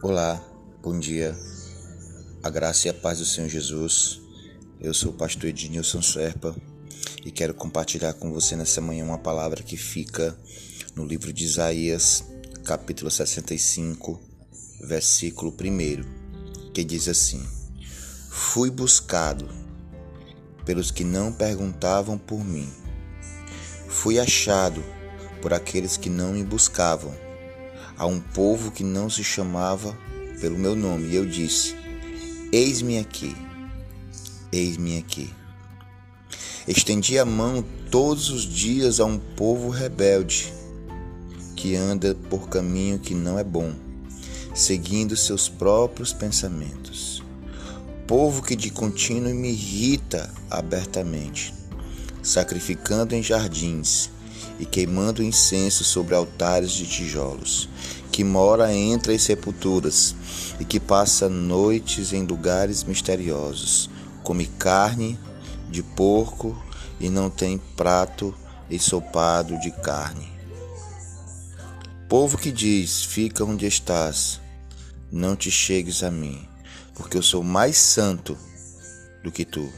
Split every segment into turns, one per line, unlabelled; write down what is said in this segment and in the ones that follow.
Olá, bom dia. A graça e a paz do Senhor Jesus. Eu sou o pastor Ednilson Serpa e quero compartilhar com você nessa manhã uma palavra que fica no livro de Isaías, capítulo 65, versículo 1, que diz assim: Fui buscado pelos que não perguntavam por mim. Fui achado por aqueles que não me buscavam a um povo que não se chamava pelo meu nome. E eu disse: Eis-me aqui, eis-me aqui. Estendi a mão todos os dias a um povo rebelde que anda por caminho que não é bom, seguindo seus próprios pensamentos. Povo que de contínuo me irrita abertamente, sacrificando em jardins e queimando incenso sobre altares de tijolos, que mora entre as sepulturas e que passa noites em lugares misteriosos, come carne de porco e não tem prato ensopado de carne. Povo que diz: Fica onde estás, não te chegues a mim, porque eu sou mais santo do que tu.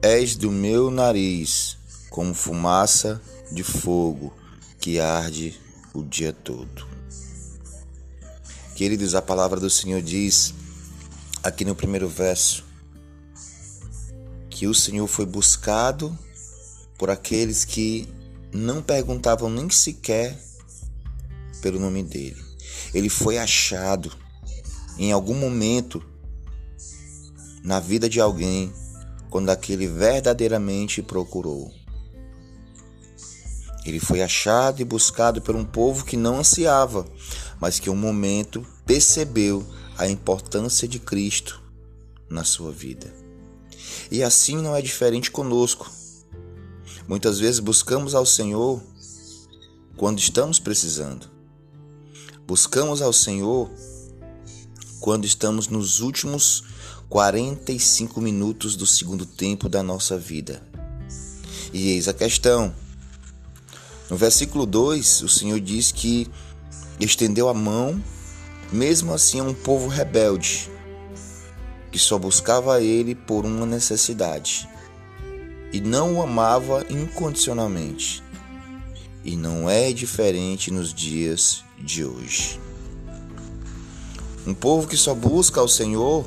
És do meu nariz como fumaça de fogo que arde o dia todo. Queridos, a palavra do Senhor diz aqui no primeiro verso que o Senhor foi buscado por aqueles que não perguntavam nem sequer pelo nome dele. Ele foi achado em algum momento na vida de alguém quando aquele verdadeiramente procurou. Ele foi achado e buscado por um povo que não ansiava, mas que um momento percebeu a importância de Cristo na sua vida. E assim não é diferente conosco. Muitas vezes buscamos ao Senhor quando estamos precisando. Buscamos ao Senhor quando estamos nos últimos 45 minutos do segundo tempo da nossa vida. E eis a questão: no versículo 2, o Senhor diz que estendeu a mão, mesmo assim a um povo rebelde, que só buscava ele por uma necessidade e não o amava incondicionalmente. E não é diferente nos dias de hoje. Um povo que só busca ao Senhor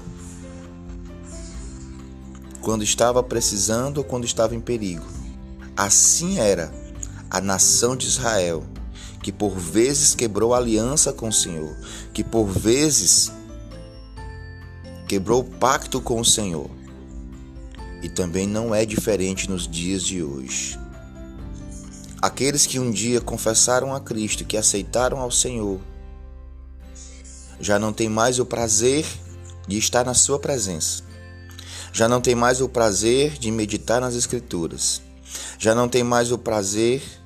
quando estava precisando ou quando estava em perigo. Assim era a nação de Israel, que por vezes quebrou aliança com o Senhor, que por vezes quebrou pacto com o Senhor. E também não é diferente nos dias de hoje. Aqueles que um dia confessaram a Cristo, que aceitaram ao Senhor, já não tem mais o prazer de estar na Sua presença. Já não tem mais o prazer de meditar nas Escrituras. Já não tem mais o prazer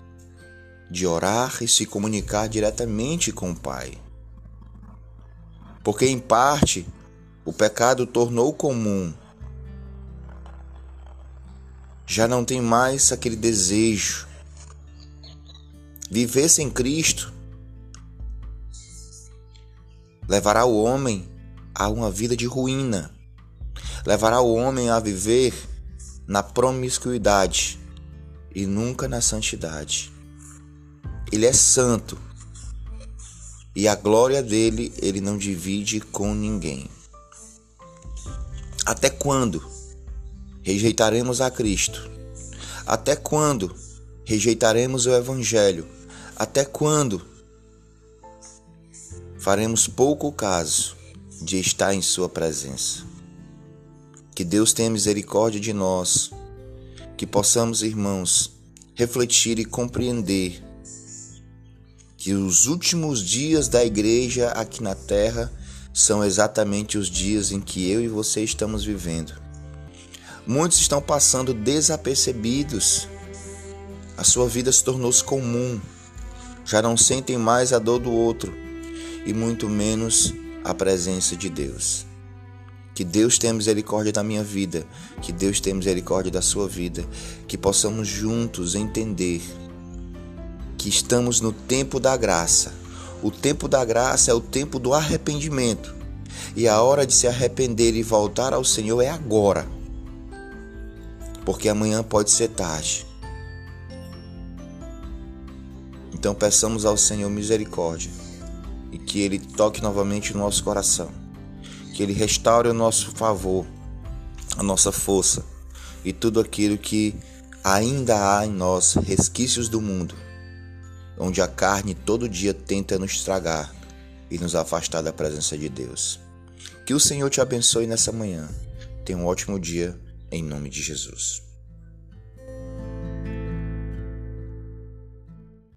de orar e se comunicar diretamente com o Pai. Porque, em parte, o pecado tornou comum. Já não tem mais aquele desejo. Viver sem Cristo levará o homem a uma vida de ruína, levará o homem a viver na promiscuidade e nunca na santidade. Ele é santo. E a glória dele ele não divide com ninguém. Até quando rejeitaremos a Cristo? Até quando rejeitaremos o Evangelho? Até quando faremos pouco caso de estar em Sua presença? Que Deus tenha misericórdia de nós, que possamos, irmãos, refletir e compreender que os últimos dias da igreja aqui na terra são exatamente os dias em que eu e você estamos vivendo. Muitos estão passando desapercebidos. A sua vida se tornou-se comum. Já não sentem mais a dor do outro e muito menos a presença de Deus. Que Deus tenha misericórdia da minha vida, que Deus tenha misericórdia da sua vida, que possamos juntos entender que estamos no tempo da graça, O tempo da graça é o tempo do arrependimento. E a hora de se arrepender e voltar ao Senhor é agora. Porque amanhã pode ser tarde. Então peçamos ao Senhor misericórdia e que Ele toque novamente o nosso coração, que Ele restaure o nosso favor, a nossa força e tudo aquilo que ainda há em nós resquícios do mundo, onde a carne todo dia tenta nos estragar e nos afastar da presença de Deus. Que o Senhor te abençoe nessa manhã. Tenha um ótimo dia, em nome de Jesus.